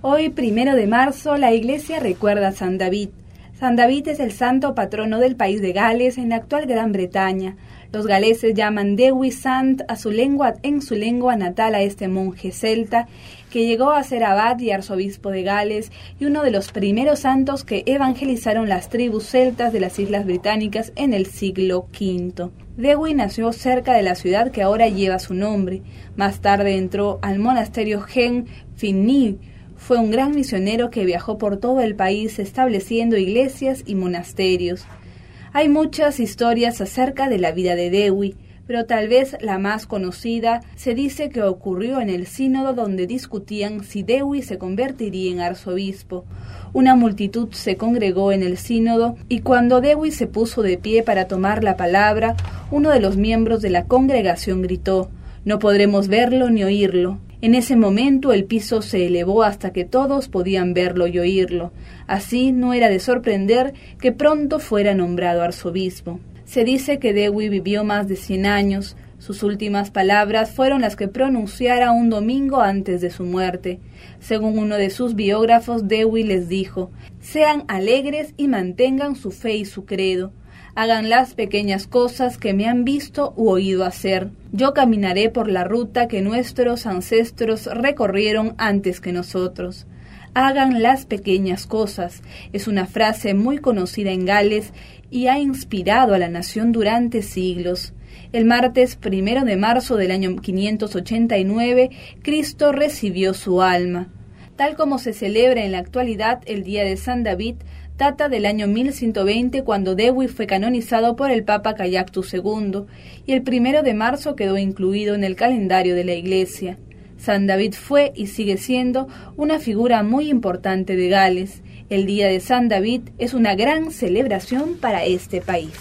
Hoy, primero de marzo, la iglesia recuerda a San David. San David es el santo patrono del país de Gales en la actual Gran Bretaña. Los galeses llaman Dewi Sant su lengua, en su lengua natal a este monje celta que llegó a ser abad y arzobispo de Gales y uno de los primeros santos que evangelizaron las tribus celtas de las Islas Británicas en el siglo V. Dewi nació cerca de la ciudad que ahora lleva su nombre. Más tarde entró al monasterio Gen Finni. Fue un gran misionero que viajó por todo el país estableciendo iglesias y monasterios. Hay muchas historias acerca de la vida de Dewi, pero tal vez la más conocida se dice que ocurrió en el sínodo donde discutían si Dewi se convertiría en arzobispo. Una multitud se congregó en el sínodo y cuando Dewi se puso de pie para tomar la palabra, uno de los miembros de la congregación gritó No podremos verlo ni oírlo. En ese momento el piso se elevó hasta que todos podían verlo y oírlo. Así no era de sorprender que pronto fuera nombrado arzobispo. Se dice que Dewey vivió más de cien años. Sus últimas palabras fueron las que pronunciara un domingo antes de su muerte. Según uno de sus biógrafos, Dewey les dijo Sean alegres y mantengan su fe y su credo hagan las pequeñas cosas que me han visto u oído hacer. Yo caminaré por la ruta que nuestros ancestros recorrieron antes que nosotros. Hagan las pequeñas cosas es una frase muy conocida en Gales y ha inspirado a la nación durante siglos. El martes primero de marzo del año 589, Cristo recibió su alma. Tal como se celebra en la actualidad el Día de San David, data del año 1120 cuando Dewi fue canonizado por el Papa Cayactus II y el primero de marzo quedó incluido en el calendario de la Iglesia. San David fue y sigue siendo una figura muy importante de Gales. El Día de San David es una gran celebración para este país.